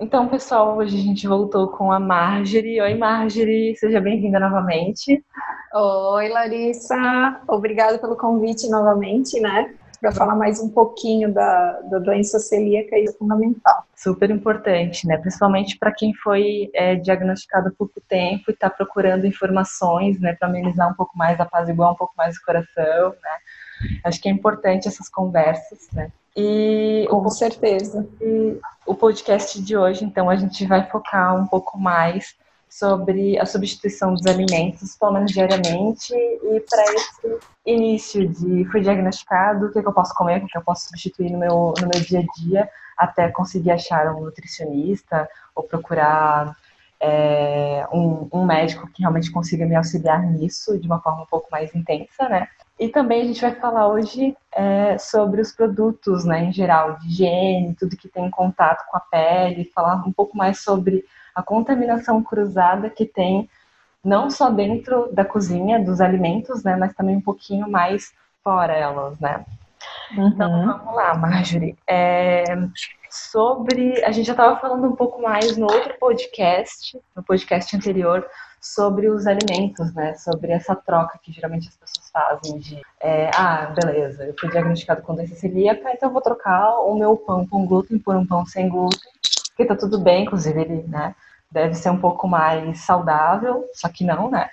Então, pessoal, hoje a gente voltou com a Marjorie. Oi, Marjorie, seja bem-vinda novamente. Oi, Larissa. Obrigada pelo convite novamente, né? Para falar mais um pouquinho da, da doença celíaca, isso é fundamental. Super importante, né? Principalmente para quem foi é, diagnosticado há pouco tempo e está procurando informações, né? Para amenizar um pouco mais, apaziguar um pouco mais o coração, né? Acho que é importante essas conversas, né? E Com o, certeza. E o podcast de hoje, então, a gente vai focar um pouco mais sobre a substituição dos alimentos, pelo menos diariamente, e para esse início de fui diagnosticado, o que, é que eu posso comer, o que, é que eu posso substituir no meu, no meu dia a dia, até conseguir achar um nutricionista ou procurar é, um, um médico que realmente consiga me auxiliar nisso de uma forma um pouco mais intensa, né? E também a gente vai falar hoje é, sobre os produtos, né, em geral, de higiene, tudo que tem contato com a pele, falar um pouco mais sobre a contaminação cruzada que tem não só dentro da cozinha, dos alimentos, né, mas também um pouquinho mais fora elas, né. Uhum. Então vamos lá, Marjorie. É, sobre. A gente já estava falando um pouco mais no outro podcast, no podcast anterior, sobre os alimentos, né? Sobre essa troca que geralmente as pessoas fazem de é, ah, beleza, eu fui diagnosticado com doença celíaca, então eu vou trocar o meu pão com glúten por um pão sem glúten, que tá tudo bem, inclusive ele, né? Deve ser um pouco mais saudável, só que não, né?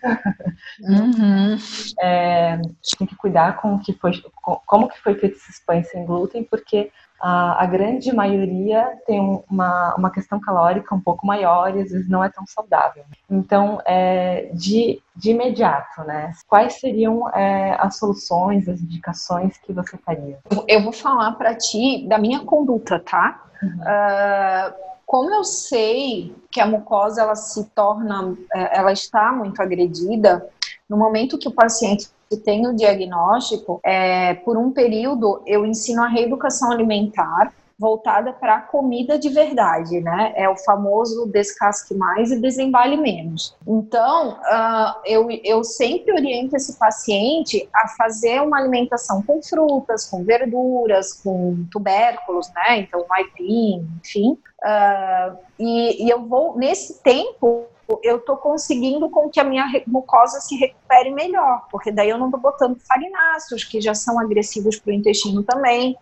Uhum. É, tem que cuidar com o que foi, com, como que foi feito esses pães sem glúten, porque a, a grande maioria tem uma, uma questão calórica um pouco maior e às vezes não é tão saudável. Então, é, de, de imediato, né? Quais seriam é, as soluções, as indicações que você faria? Eu vou falar para ti da minha conduta, tá? Uhum. Uh, como eu sei que a mucosa ela se torna, é, ela está muito agredida, no momento que o paciente que tem o diagnóstico, é, por um período eu ensino a reeducação alimentar voltada para a comida de verdade, né? É o famoso descasque mais e desembale menos. Então, uh, eu, eu sempre oriento esse paciente a fazer uma alimentação com frutas, com verduras, com tubérculos, né? Então, aipim, enfim. Uh, e, e eu vou, nesse tempo, eu estou conseguindo com que a minha mucosa se recupere melhor, porque daí eu não estou botando farináceos, que já são agressivos para o intestino também.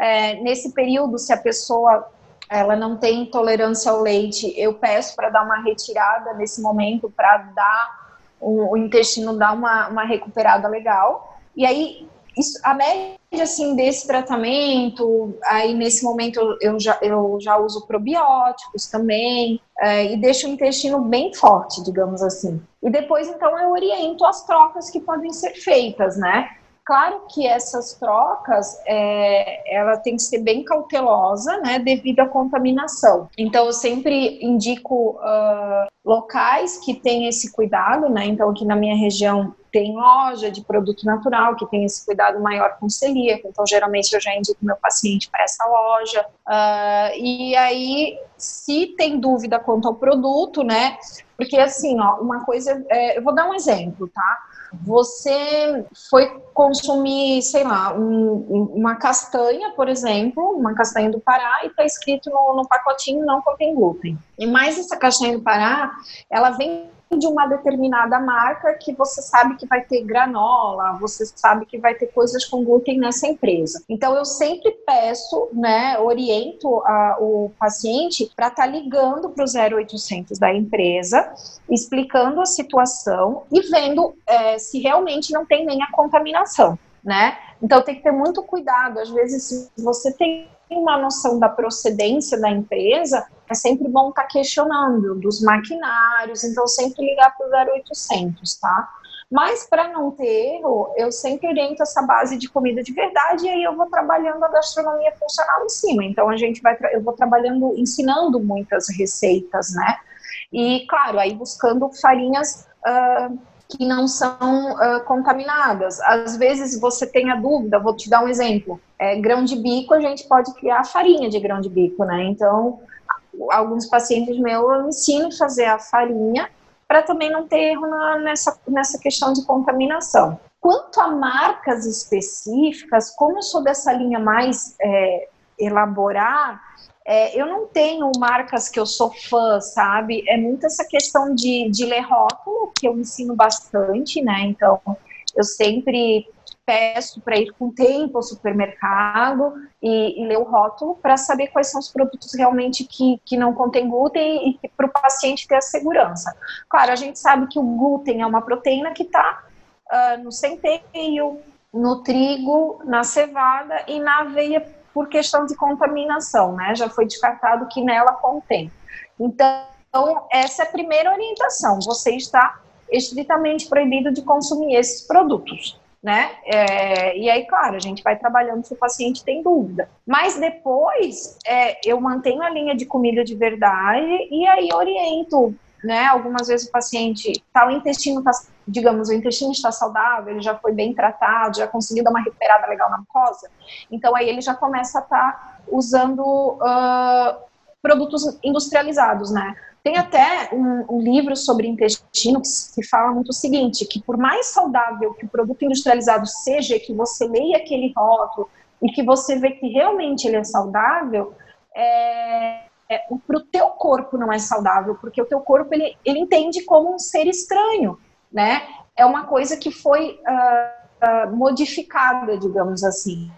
É, nesse período, se a pessoa ela não tem intolerância ao leite, eu peço para dar uma retirada nesse momento, para dar o, o, intestino dar uma, uma recuperada legal. E aí, isso, a média assim desse tratamento, aí nesse momento eu já, eu já uso probióticos também, é, e deixo o intestino bem forte, digamos assim. E depois, então, eu oriento as trocas que podem ser feitas, né? Claro que essas trocas, é, ela tem que ser bem cautelosa, né, devido à contaminação. Então, eu sempre indico uh, locais que têm esse cuidado, né, então aqui na minha região tem loja de produto natural que tem esse cuidado maior com celíaco, então geralmente eu já indico meu paciente para essa loja. Uh, e aí, se tem dúvida quanto ao produto, né, porque assim, ó, uma coisa, é, eu vou dar um exemplo, tá? Você foi consumir, sei lá, um, uma castanha, por exemplo, uma castanha do Pará, e está escrito no, no pacotinho não contém glúten. E mais essa castanha do Pará, ela vem de uma determinada marca que você sabe que vai ter granola, você sabe que vai ter coisas com glúten nessa empresa. Então eu sempre peço, né, oriento a, o paciente para estar tá ligando para o 0800 da empresa, explicando a situação e vendo é, se realmente não tem nem a contaminação, né? Então tem que ter muito cuidado. Às vezes, se você tem uma noção da procedência da empresa, é sempre bom estar tá questionando dos maquinários, então sempre ligar para o 0800, tá? Mas para não ter erro, eu sempre oriento essa base de comida de verdade e aí eu vou trabalhando a gastronomia funcional em cima. Então a gente vai, eu vou trabalhando, ensinando muitas receitas, né? E claro, aí buscando farinhas uh, que não são uh, contaminadas. Às vezes você tem a dúvida, vou te dar um exemplo. É, grão de bico, a gente pode criar farinha de grão de bico, né? Então, alguns pacientes meus eu ensino a fazer a farinha para também não ter erro na, nessa, nessa questão de contaminação. Quanto a marcas específicas, como eu sou dessa linha mais é, elaborar, É, eu não tenho marcas que eu sou fã, sabe? É muito essa questão de, de ler rótulo, que eu ensino bastante, né? Então, eu sempre peço para ir com tempo ao supermercado e, e ler o rótulo para saber quais são os produtos realmente que, que não contêm glúten e para o paciente ter a segurança. Claro, a gente sabe que o glúten é uma proteína que está uh, ah, no centeio, no trigo, na cevada e na aveia por questão de contaminação, né? Já foi descartado que nela contém. Então, essa é a primeira orientação. Você está estritamente proibido de consumir esses produtos né? É, e aí, claro, a gente vai trabalhando se o paciente tem dúvida. Mas depois, é, eu mantenho a linha de comida de verdade e aí oriento, né? Algumas vezes o paciente, tá, o intestino tá, digamos, o intestino está saudável, ele já foi bem tratado, já conseguiu dar uma recuperada legal na mucosa, então aí ele já começa a estar tá usando uh, produtos industrializados, né? Tem até um, um, livro sobre intestino que fala muito o seguinte, que por mais saudável que o produto industrializado seja, que você leia aquele rótulo e que você vê que realmente ele é saudável, é, é, para o teu corpo não é saudável, porque o teu corpo ele, ele entende como um ser estranho, né? É uma coisa que foi uh, uh, modificada, digamos assim.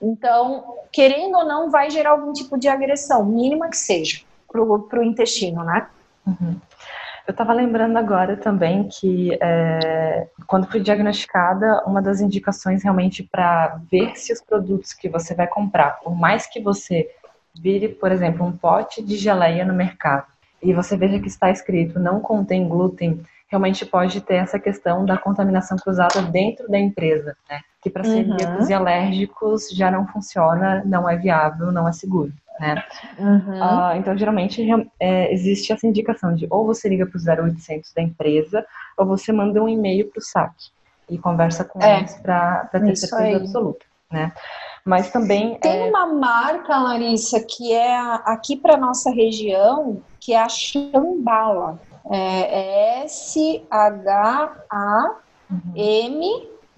Então, querendo ou não, vai gerar algum tipo de agressão, mínima que seja para o intestino, né? Uhum. Eu estava lembrando agora também que é, quando fui diagnosticada, uma das indicações realmente para ver se os produtos que você vai comprar, por mais que você vire, por exemplo, um pote de geleia no mercado e você veja que está escrito não contém glúten, realmente pode ter essa questão da contaminação cruzada dentro da empresa, né? Que para celíacos uhum. e alérgicos já não funciona, não é viável, não é seguro né? Uhum. Uh, então, geralmente, é, existe essa indicação de ou você liga para o 0800 da empresa, ou você manda um e-mail para o SAC e conversa com é. eles para ter certeza aí. absoluta, né? Mas também... Tem é... uma marca, Larissa, que é aqui para nossa região, que é a Chambala. É S-H-A-M...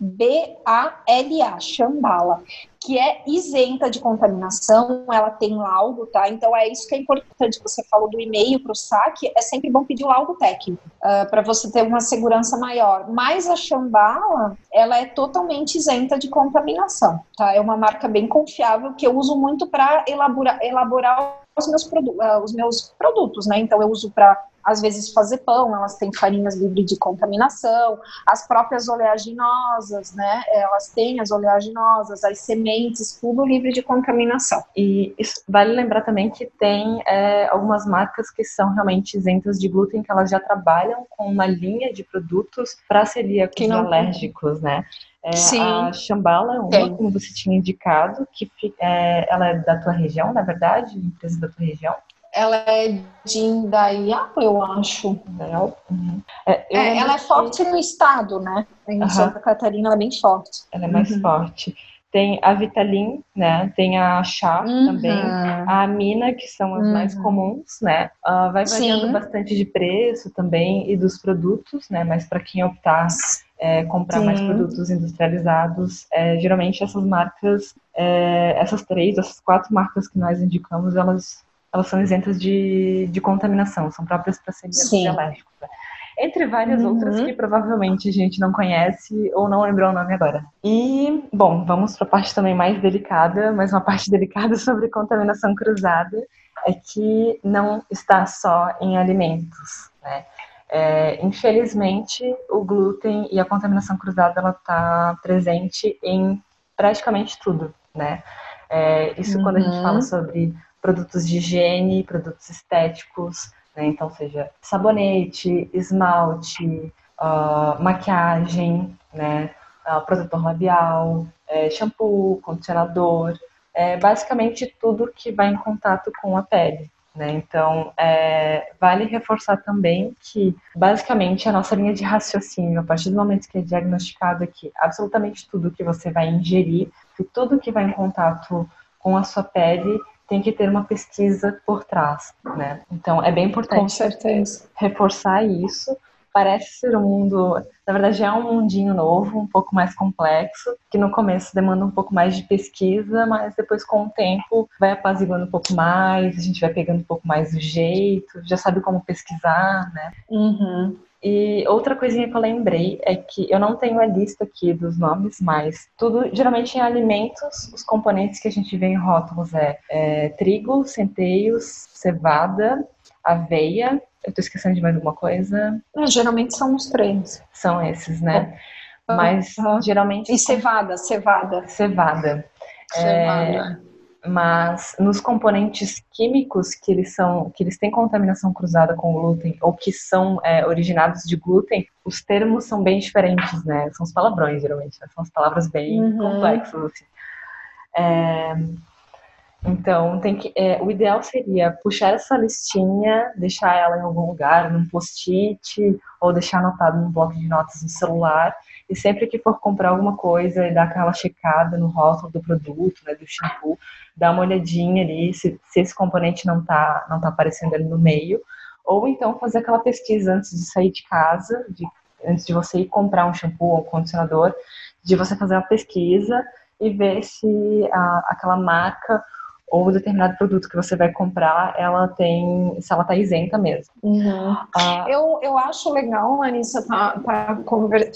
B-A-L-A, Chambala, que é isenta de contaminação, ela tem laudo, tá? Então é isso que é importante. Você falou do e-mail para o saque, é sempre bom pedir o laudo técnico, uh, ah, para você ter uma segurança maior. Mas a Chambala, ela é totalmente isenta de contaminação, tá? É uma marca bem confiável que eu uso muito para elaborar, elaborar os meus, uh, os meus produtos, né? Então eu uso para às vezes fazer pão, elas têm farinhas livres de contaminação, as próprias oleaginosas, né? Elas têm as oleaginosas, as sementes, tudo livre de contaminação. E isso, vale lembrar também que tem é, algumas marcas que são realmente isentas de glúten, que elas já trabalham com uma linha de produtos para celíacos não... alérgicos, né? É, Sim. A Chambala é uma, Tem. como você tinha indicado, que é, ela é da tua região, na verdade, empresa da tua região. Ela é de Indaiapa, eu acho. Uhum. É, eu é, ela é forte que... no estado, né? Em uhum. Santa Catarina ela é bem forte. Ela é mais uhum. forte. Tem a Vitalin, né? Tem a Chá uhum. também. A Amina, que são as mais uhum. comuns, né? Uh, vai variando Sim. bastante de preço também e dos produtos, né? Mas para quem optar é, comprar Sim. mais produtos industrializados, é, geralmente essas marcas, é, essas três, essas quatro marcas que nós indicamos, elas elas são isentas de, de contaminação, são próprias para celíacos alérgicos. Né? Entre várias uhum. outras que provavelmente a gente não conhece ou não lembrou o nome agora. E, bom, vamos para a parte também mais delicada, mas uma parte delicada sobre contaminação cruzada é que não está só em alimentos, né? É, infelizmente, o glúten e a contaminação cruzada ela está presente em praticamente tudo, né? É, isso uhum. quando a gente fala uhum. sobre produtos de higiene, produtos estéticos, né? então seja sabonete, esmalte, uh, maquiagem, né? Uh, protetor labial, é, shampoo, condicionador, é, basicamente tudo que vai em contato com a pele. Né? Então, é, vale reforçar também que, basicamente, a nossa linha de raciocínio, a partir do momento que é diagnosticado aqui, absolutamente tudo que você vai ingerir, tudo que vai em contato com a sua pele tem que ter uma pesquisa por trás, né? Então é bem importante reforçar isso, parece ser um mundo, na verdade é um mundinho novo, um pouco mais complexo, que no começo demanda um pouco mais de pesquisa, mas depois com o tempo vai apaziguando um pouco mais, a gente vai pegando um pouco mais do jeito, já sabe como pesquisar, né? Uhum. E outra coisinha que eu lembrei é que eu não tenho a lista aqui dos nomes, mas tudo, geralmente em alimentos, os componentes que a gente vê em rótulos é, é trigo, centeios, cevada, aveia. Eu tô esquecendo de mais alguma coisa? É, geralmente são os três. São esses, né? Mas uhum. geralmente. E cevada, cevada. Cevada. Cevada. É, mas nos componentes químicos que eles são, que eles têm contaminação cruzada com glúten ou que são é, originados de glúten, os termos são bem diferentes, né? São os palavrões geralmente, né? são as palavras bem uhum. complexas. Assim. É, então, tem que, é, o ideal seria puxar essa listinha, deixar ela em algum lugar, num post-it, ou deixar anotado num bloco de notas no celular, e sempre que for comprar alguma coisa e dar aquela checada no rótulo do produto, né, do shampoo, dar uma olhadinha ali se, se esse componente não está não tá aparecendo ali no meio, ou então fazer aquela pesquisa antes de sair de casa, de, antes de você ir comprar um shampoo ou um condicionador, de você fazer uma pesquisa e ver se a, aquela marca ou determinado produto que você vai comprar, ela tem, se ela tá isenta mesmo. Uhum. Ah, eu, eu acho legal, Anissa, tá, tá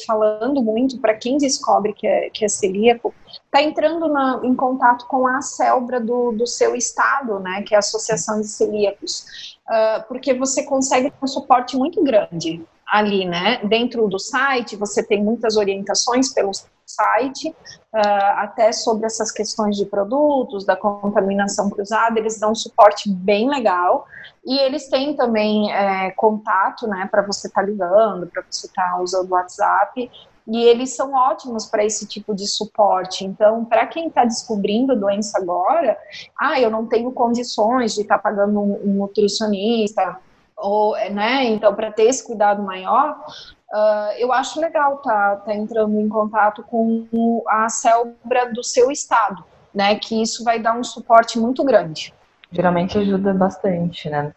falando muito para quem descobre que é, que é celíaco, tá entrando na, em contato com a célula do, do seu estado, né, que é a Associação de Celíacos, uh, porque você consegue ter um suporte muito grande ali, né? Dentro do site, você tem muitas orientações pelo site, uh, até sobre essas questões de produtos, da contaminação cruzada, eles dão um suporte bem legal. E eles têm também é, contato, né, para você estar tá ligando, para você estar tá usando o WhatsApp, e eles são ótimos para esse tipo de suporte. Então, para quem está descobrindo a doença agora, ah, eu não tenho condições de estar tá pagando um, um nutricionista, ou, né, então, para ter esse cuidado maior, uh, eu acho legal tá, tá entrando em contato com a célula do seu estado, né, que isso vai dar um suporte muito grande. Geralmente ajuda bastante, né?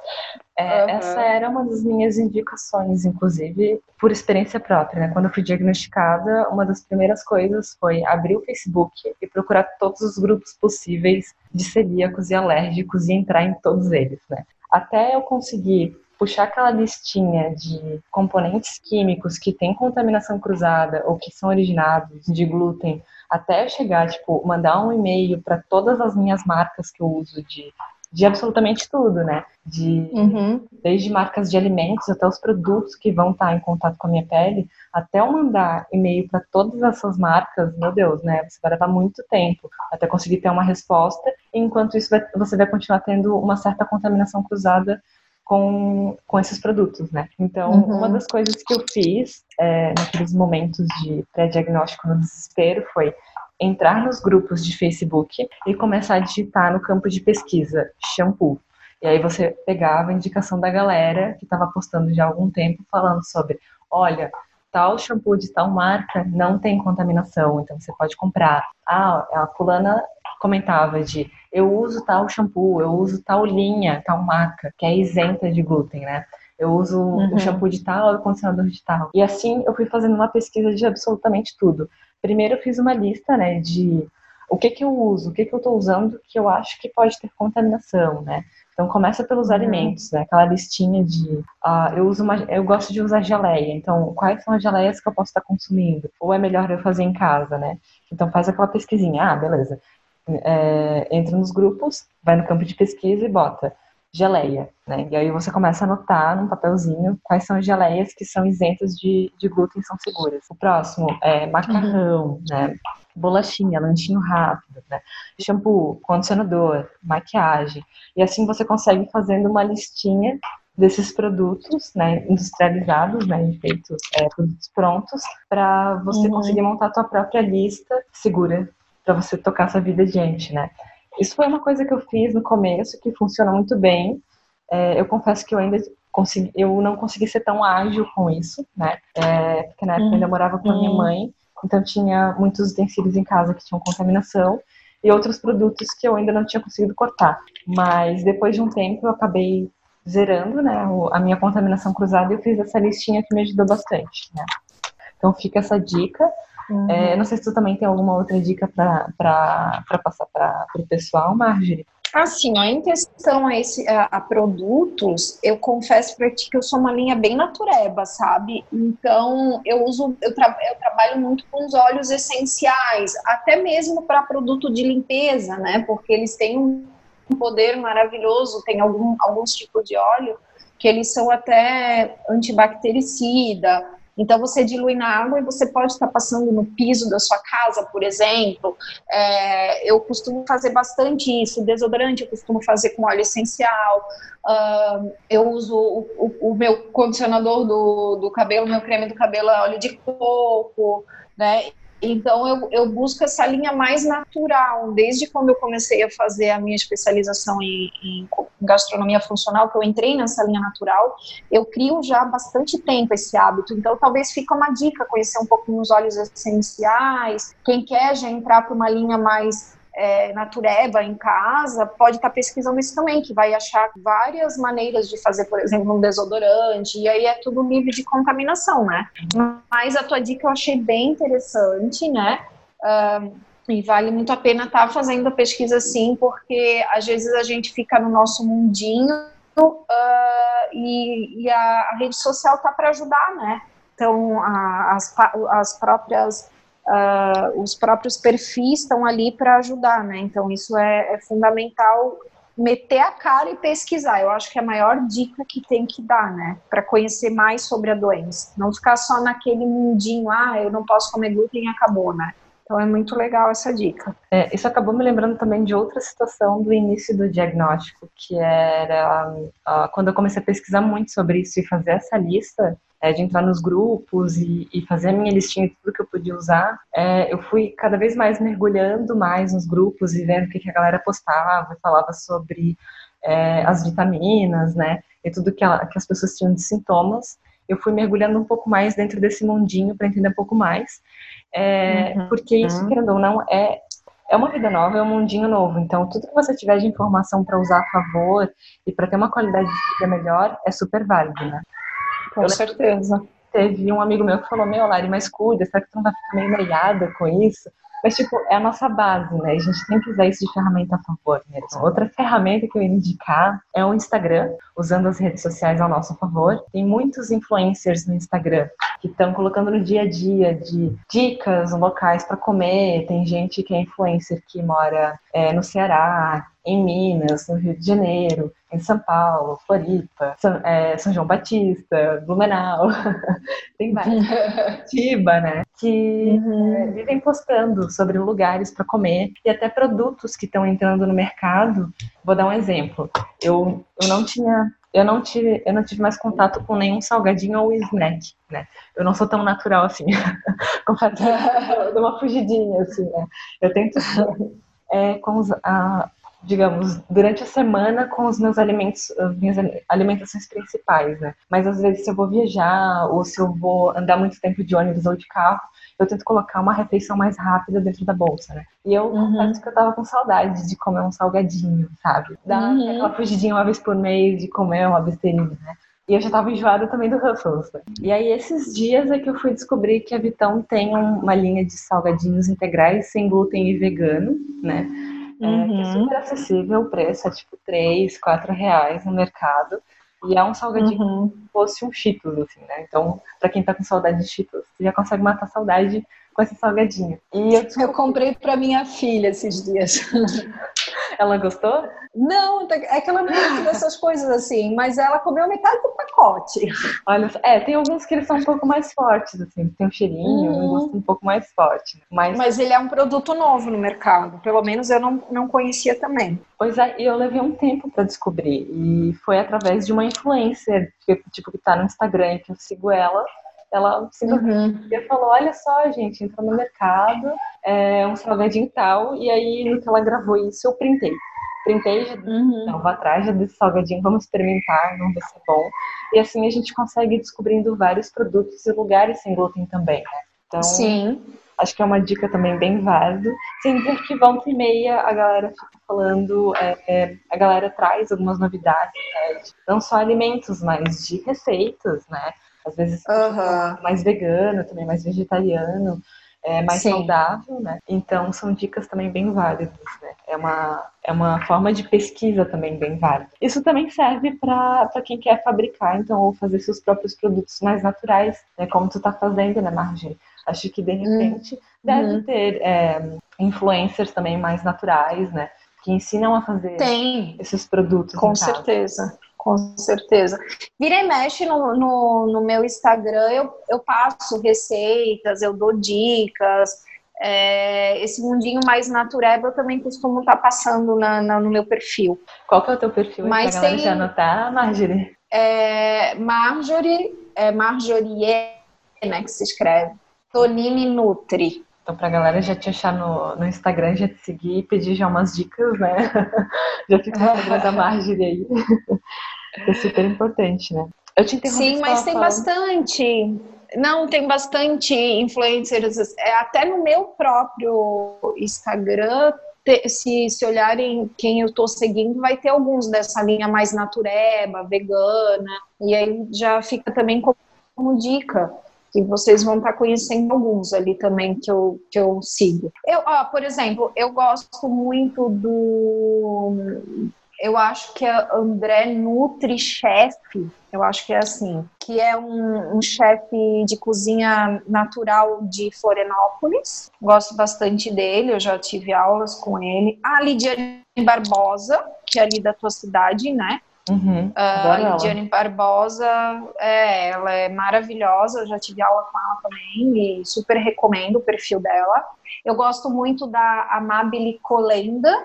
É, uhum. Essa era uma das minhas indicações, inclusive, por experiência própria, né? Quando eu fui diagnosticada, uma das primeiras coisas foi abrir o Facebook e procurar todos os grupos possíveis de celíacos e alérgicos e entrar em todos eles, né? Até eu conseguir puxar aquela listinha de componentes químicos que têm contaminação cruzada ou que são originados de glúten, até chegar, tipo, mandar um e-mail para todas as minhas marcas que eu uso de, de absolutamente tudo, né? De, uhum. Desde marcas de alimentos até os produtos que vão estar em contato com a minha pele, até eu mandar e-mail para todas essas marcas, meu Deus, né? Você vai levar muito tempo até conseguir ter uma resposta, enquanto isso vai, você vai continuar tendo uma certa contaminação cruzada com, com esses produtos, né? Então, uhum. uma das coisas que eu fiz é, naqueles momentos de pré-diagnóstico no desespero foi entrar nos grupos de Facebook e começar a digitar no campo de pesquisa shampoo. E aí você pegava a indicação da galera que estava postando já há algum tempo falando sobre, olha, tal shampoo de tal marca não tem contaminação, então você pode comprar. Ah, a fulana comentava de eu uso tal shampoo, eu uso tal linha, tal marca, que é isenta de glúten, né? Eu uso uhum. o shampoo de tal o condicionador de tal. E assim eu fui fazendo uma pesquisa de absolutamente tudo. Primeiro eu fiz uma lista, né, de o que que eu uso, o que que eu estou usando que eu acho que pode ter contaminação, né? Então começa pelos uhum. alimentos, né? Aquela listinha de, uh, eu uso uma, eu gosto de usar geleia. Então quais são as geleias que eu posso estar consumindo? Ou é melhor eu fazer em casa, né? Então faz aquela pesquisinha. Ah, beleza é, entra nos grupos, vai no campo de pesquisa e bota geleia, né? E aí você começa a anotar num papelzinho quais são as geleias que são isentas de, de glúten e são seguras. O próximo é macarrão, uhum. né? Bolachinha, lanchinho rápido, né? Shampoo, condicionador, maquiagem. E assim você consegue fazendo uma listinha desses produtos, né, industrializados, né, feitos é, produtos prontos, para você uhum. conseguir montar a tua própria lista segura para você tocar sua vida adiante, né? Isso foi uma coisa que eu fiz no começo que funciona muito bem. É, eu confesso que eu ainda consegui, eu não consegui ser tão ágil com isso, né? É, porque na época eu ainda morava com a minha uhum. mãe, então tinha muitos utensílios em casa que tinham contaminação e outros produtos que eu ainda não tinha conseguido cortar. Mas depois de um tempo eu acabei zerando, né, a minha contaminação cruzada e eu fiz essa listinha que me ajudou bastante, né. Então fica essa dica. Uhum. É, não sei se tu também tem alguma outra dica para passar para o pessoal, Marjorie. Assim, ó, em questão a, esse, a, a produtos, eu confesso para ti que eu sou uma linha bem natureba, sabe? Então, eu uso, eu, tra eu trabalho muito com os óleos essenciais, até mesmo para produto de limpeza, né? Porque eles têm um poder maravilhoso, tem algum, alguns tipos de óleo que eles são até antibactericida, então você dilui na água e você pode estar passando no piso da sua casa, por exemplo. É, eu costumo fazer bastante isso. Desodorante eu costumo fazer com óleo essencial. Uh, eu uso o, o, o, meu condicionador do, do cabelo, meu creme do cabelo é óleo de coco, né? Então, eu, eu, busco essa linha mais natural. Desde quando eu comecei a fazer a minha especialização em, em, gastronomia funcional, que eu entrei nessa linha natural, eu crio já há bastante tempo esse hábito. Então, talvez fique uma dica conhecer um pouquinho os óleos essenciais. Quem quer já entrar para uma linha mais é, natureba em casa, pode estar tá pesquisando isso também, que vai achar várias maneiras de fazer, por exemplo, um desodorante, e aí é tudo livre de contaminação, né? Mas a tua dica eu achei bem interessante, né? E vale muito a pena estar tá fazendo a pesquisa assim, porque às vezes a gente fica no nosso mundinho uh, e, e, a, a, rede social tá para ajudar, né? Então, a, as, as próprias uh, os próprios perfis estão ali para ajudar, né? Então isso é, é, fundamental meter a cara e pesquisar. Eu acho que é a maior dica que tem que dar, né? Para conhecer mais sobre a doença. Não ficar só naquele mundinho, ah, eu não posso comer glúten e acabou, né? Então é muito legal essa dica. É, isso acabou me lembrando também de outra situação do início do diagnóstico, que era uh, quando eu comecei a pesquisar muito sobre isso e fazer essa lista, é, de entrar nos grupos e, e, fazer a minha listinha de tudo que eu podia usar, é, eu fui cada vez mais mergulhando mais nos grupos e vendo o que, que a galera postava e falava sobre é, as vitaminas, né, e tudo que, ela, que as pessoas tinham de sintomas. Eu fui mergulhando um pouco mais dentro desse mundinho para entender um pouco mais, é, uhum. porque isso, querendo ou não, é é uma vida nova, é um mundinho novo. Então, tudo que você tiver de informação para usar a favor e para ter uma qualidade de vida melhor é super válido, né? Com certeza. Teve um amigo meu que falou, meu, Lari, mas cuida, será que tu não vai ficar meio noiada com isso? Mas, tipo, é a nossa base, né? A gente tem que usar isso de ferramenta a favor mesmo. Outra ferramenta que eu ia indicar é o Instagram, usando as redes sociais ao nosso favor. Tem muitos influencers no Instagram que estão colocando no dia a dia de dicas locais para comer. Tem gente que é influencer que mora é, no Ceará, em Minas, no Rio de Janeiro, em São Paulo, Floripa, São, é, São João Batista, Blumenau, tem vários, Tiba, né? Que uhum. é, vivem postando sobre lugares para comer e até produtos que estão entrando no mercado. Vou dar um exemplo. Eu, eu não tinha eu não tive, eu não tive mais contato com nenhum salgadinho ou snack, né? Eu não sou tão natural assim. Confesso, dou uma fugidinha assim, né? Eu tento é, com os, a, digamos, durante a semana com os meus alimentos, as minhas alimentações principais, né? Mas às vezes se eu vou viajar ou se eu vou andar muito tempo de ônibus ou de carro, eu tento colocar uma refeição mais rápida dentro da bolsa, né? E eu uhum. confesso que eu tava com saudade de comer um salgadinho, sabe? Dar uhum. aquela fugidinha uma vez por mês de comer uma besteirinha, né? E eu já tava enjoada também do Ruffles. Né? E aí, esses dias é que eu fui descobrir que a Vitão tem uma linha de salgadinhos integrais sem glúten e vegano, né? É, uhum. que é super acessível o preço, é tipo 3, 4 reais no mercado. E é um salgadinho uhum. como se fosse um Cheetos, assim, né? Então, pra quem tá com saudade de Cheetos, você já consegue matar saudade com esse salgadinho. E eu, eu comprei para minha filha esses dias. Ela gostou? Não, é que ela não gosta dessas coisas assim, mas ela comeu metade do pacote. Olha, é, tem alguns que eles são um pouco mais fortes, assim, tem um cheirinho, uhum. um gosto um pouco mais forte. Né? Mas... mas ele é um produto novo no mercado, pelo menos eu não, não conhecia também. Pois é, e eu levei um tempo para descobrir, e foi através de uma influencer, que, tipo, que tá no Instagram, que eu sigo ela, ela simplesmente uhum. falou: Olha só, gente, entrou no mercado, é um salgadinho tal. E aí, no que ela gravou isso, eu printei. Printei, já uhum. vou atrás desse salgadinho, vamos experimentar, vamos ver se é bom. E assim a gente consegue ir descobrindo vários produtos e lugares sem glúten também, né? Então, Sim. Acho que é uma dica também bem válida. Sem dizer que volta e meia a galera fica falando, é, é, a galera traz algumas novidades, né? não só alimentos, mas de receitas, né? Às vezes uhum. mais vegano, também mais vegetariano é, mais Sim. saudável, né? Então são dicas também bem válidas, né? É uma, é uma forma de pesquisa também bem válida. Isso também serve para quem quer fabricar, então, ou fazer seus próprios produtos mais naturais, né? Como tu tá fazendo, né, Marjorie? Acho que de hum. repente uhum. deve ter é, influencers também mais naturais, né? Que ensinam a fazer Tem. esses produtos. Com certeza com certeza. Vira e mexe no, no, no, meu Instagram, eu, eu passo receitas, eu dou dicas. É, esse mundinho mais natureba eu também costumo estar tá passando na, na, no meu perfil. Qual que é o teu perfil? Mas tem, já anotar, Marjorie? É, Marjorie, é Marjorie, né, que se escreve. Tonini Nutri. Então, pra galera já te achar no, no Instagram, já te seguir e pedir já umas dicas, né? já fica no Instagram da Marjorie aí. É super importante, né? Eu te interrompi. Sim, mas tem falando. bastante. Não, tem bastante influencers. É, até no meu próprio Instagram, se, se olharem quem eu estou seguindo, vai ter alguns dessa linha mais natureba, vegana. E aí já fica também como, como dica que vocês vão estar tá conhecendo alguns ali também que eu, que eu sigo. Eu, ó, por exemplo, eu gosto muito do. Eu acho que é André Nutri Chef, eu acho que é assim, que é um, um chefe de cozinha natural de Florianópolis. Gosto bastante dele, eu já tive aulas com ele. A Lidiane Barbosa, que é ali da tua cidade, né? Uhum, uh, Lidiane Barbosa, é, ela é maravilhosa, eu já tive aula com ela também e super recomendo o perfil dela. Eu gosto muito da Amabile Colenda,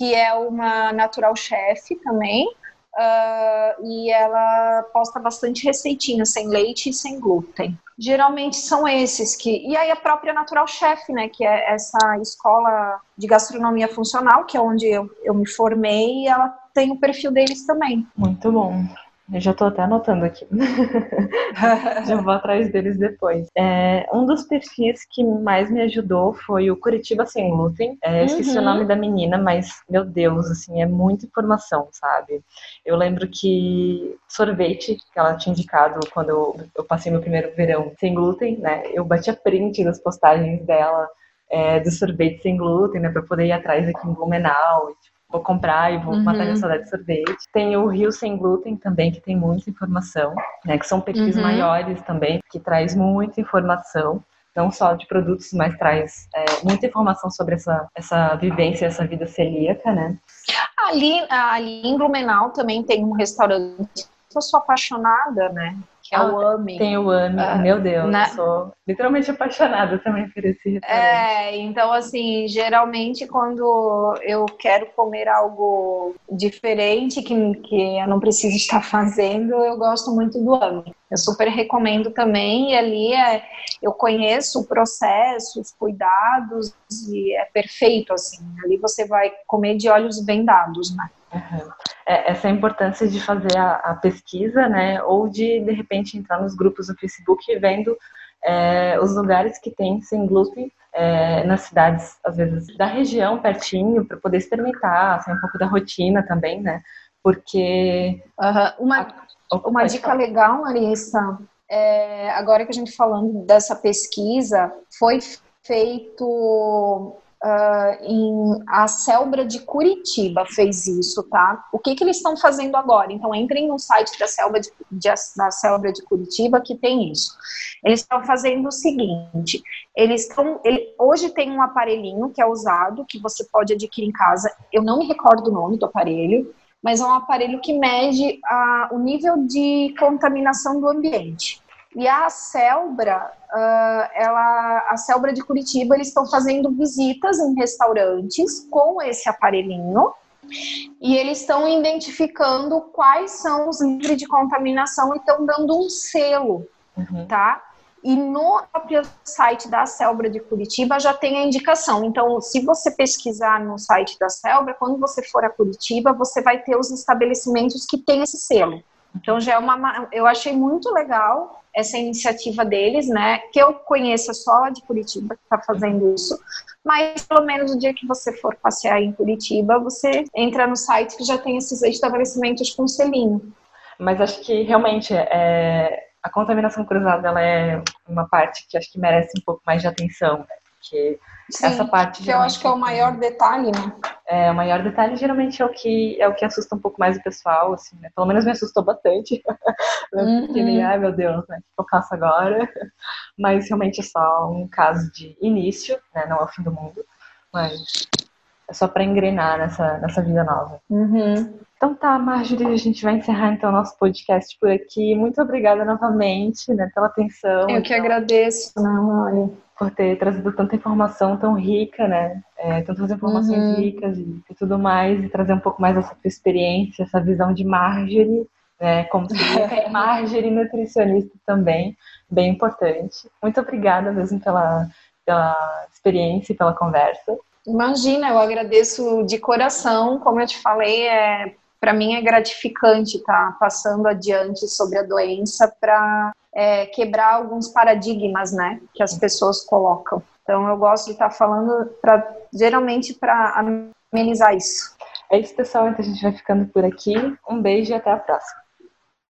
que é uma natural chef também, uh, e ela posta bastante receitinhas sem leite e sem glúten. Geralmente são esses que. E aí a própria Natural Chef, né? Que é essa escola de gastronomia funcional, que é onde eu, eu me formei, e ela tem o perfil deles também. Muito bom. Eu já estou até anotando aqui. já vou atrás deles depois. É, um dos perfis que mais me ajudou foi o Curitiba Sem Glúten. É, esqueci uhum. o nome da menina, mas, meu Deus, assim, é muita informação, sabe? Eu lembro que sorvete, que ela tinha indicado quando eu, eu passei meu primeiro verão sem glúten, né? Eu bati a print das postagens dela é, do sorvete sem glúten, né? Pra poder ir atrás aqui em Blumenau. E, tipo, vou comprar e vou uhum. matar minha saudade de sorvete. Tem o Rio Sem Glúten também, que tem muita informação, né? Que são perfis uhum. maiores também, que traz muita informação. Não só de produtos, mas traz é, muita informação sobre essa, essa vivência, essa vida celíaca, né? Ali, ali em Blumenau também tem um restaurante. Eu sou apaixonada, né? Que é o AMI. Tem o AMI, uh, meu Deus, na... sou literalmente apaixonada também por esse restaurante. É, então assim, geralmente quando eu quero comer algo diferente que, que eu não preciso estar fazendo, eu gosto muito do AMI. Eu super recomendo também, e ali é, eu conheço o processo, os cuidados, e é perfeito, assim. Ali você vai comer de olhos vendados, né? Uhum. É, essa importância de fazer a, a, pesquisa, né? Ou de, de repente, entrar nos grupos do Facebook vendo é, os lugares que tem sem glúten é, nas cidades, às vezes, da região, pertinho, para poder experimentar, sair um pouco da rotina também, né? Porque... Uhum. Uma, a... uma dica falar. legal, Larissa, é, agora que a gente falando dessa pesquisa, foi feito Uh, em a Selbra de Curitiba fez isso, tá? O que, que eles estão fazendo agora? Então, entrem no site da Selbra de, de, da de Curitiba que tem isso. Eles estão fazendo o seguinte: eles estão. Ele, hoje tem um aparelhinho que é usado, que você pode adquirir em casa. Eu não me recordo o nome do aparelho, mas é um aparelho que mede a, o nível de contaminação do ambiente. E a Selbra, uh, ela, a Selbra de Curitiba, eles estão fazendo visitas em restaurantes com esse aparelhinho e eles estão identificando quais são os livres de contaminação e estão dando um selo, uhum. tá? E no próprio site da Selbra de Curitiba já tem a indicação. Então, se você pesquisar no site da Selbra, quando você for a Curitiba, você vai ter os estabelecimentos que têm esse selo. Então já é uma, eu achei muito legal essa iniciativa deles, né? Que eu conheça só a de Curitiba que está fazendo isso, mas pelo menos no dia que você for passear em Curitiba, você entra no site que já tem esses estabelecimentos com selinho. Mas acho que realmente é, a contaminação cruzada ela é uma parte que acho que merece um pouco mais de atenção, né? porque Sim, essa parte que eu acho que é o maior detalhe, né? É, o maior detalhe geralmente é o que é o que assusta um pouco mais o pessoal, assim, né? Pelo menos me assustou bastante. uhum. Porque nem, ai meu Deus, né? O que eu faço agora? Mas realmente é só um caso de início, né? Não é o fim do mundo. Mas é só para engrenar nessa, nessa vida nova. Uhum. Então tá, Marjorie, a gente vai encerrar então o nosso podcast por aqui. Muito obrigada novamente, né, pela atenção. Eu que então, agradeço? Por ter trazido tanta informação tão rica, né? É, tantas informações uhum. ricas e, e, tudo mais, e trazer um pouco mais essa tua experiência, essa visão de Marjorie, né? Como seria Marjorie nutricionista também, bem importante. Muito obrigada mesmo pela, pela experiência e pela conversa. Imagina, eu agradeço de coração, como eu te falei, é para mim é gratificante estar tá passando adiante sobre a doença para é, quebrar alguns paradigmas, né, que as pessoas colocam. Então eu gosto de estar tá falando geralmente para amenizar isso. É isso, pessoal. Então a gente vai ficando por aqui. Um beijo e até a próxima.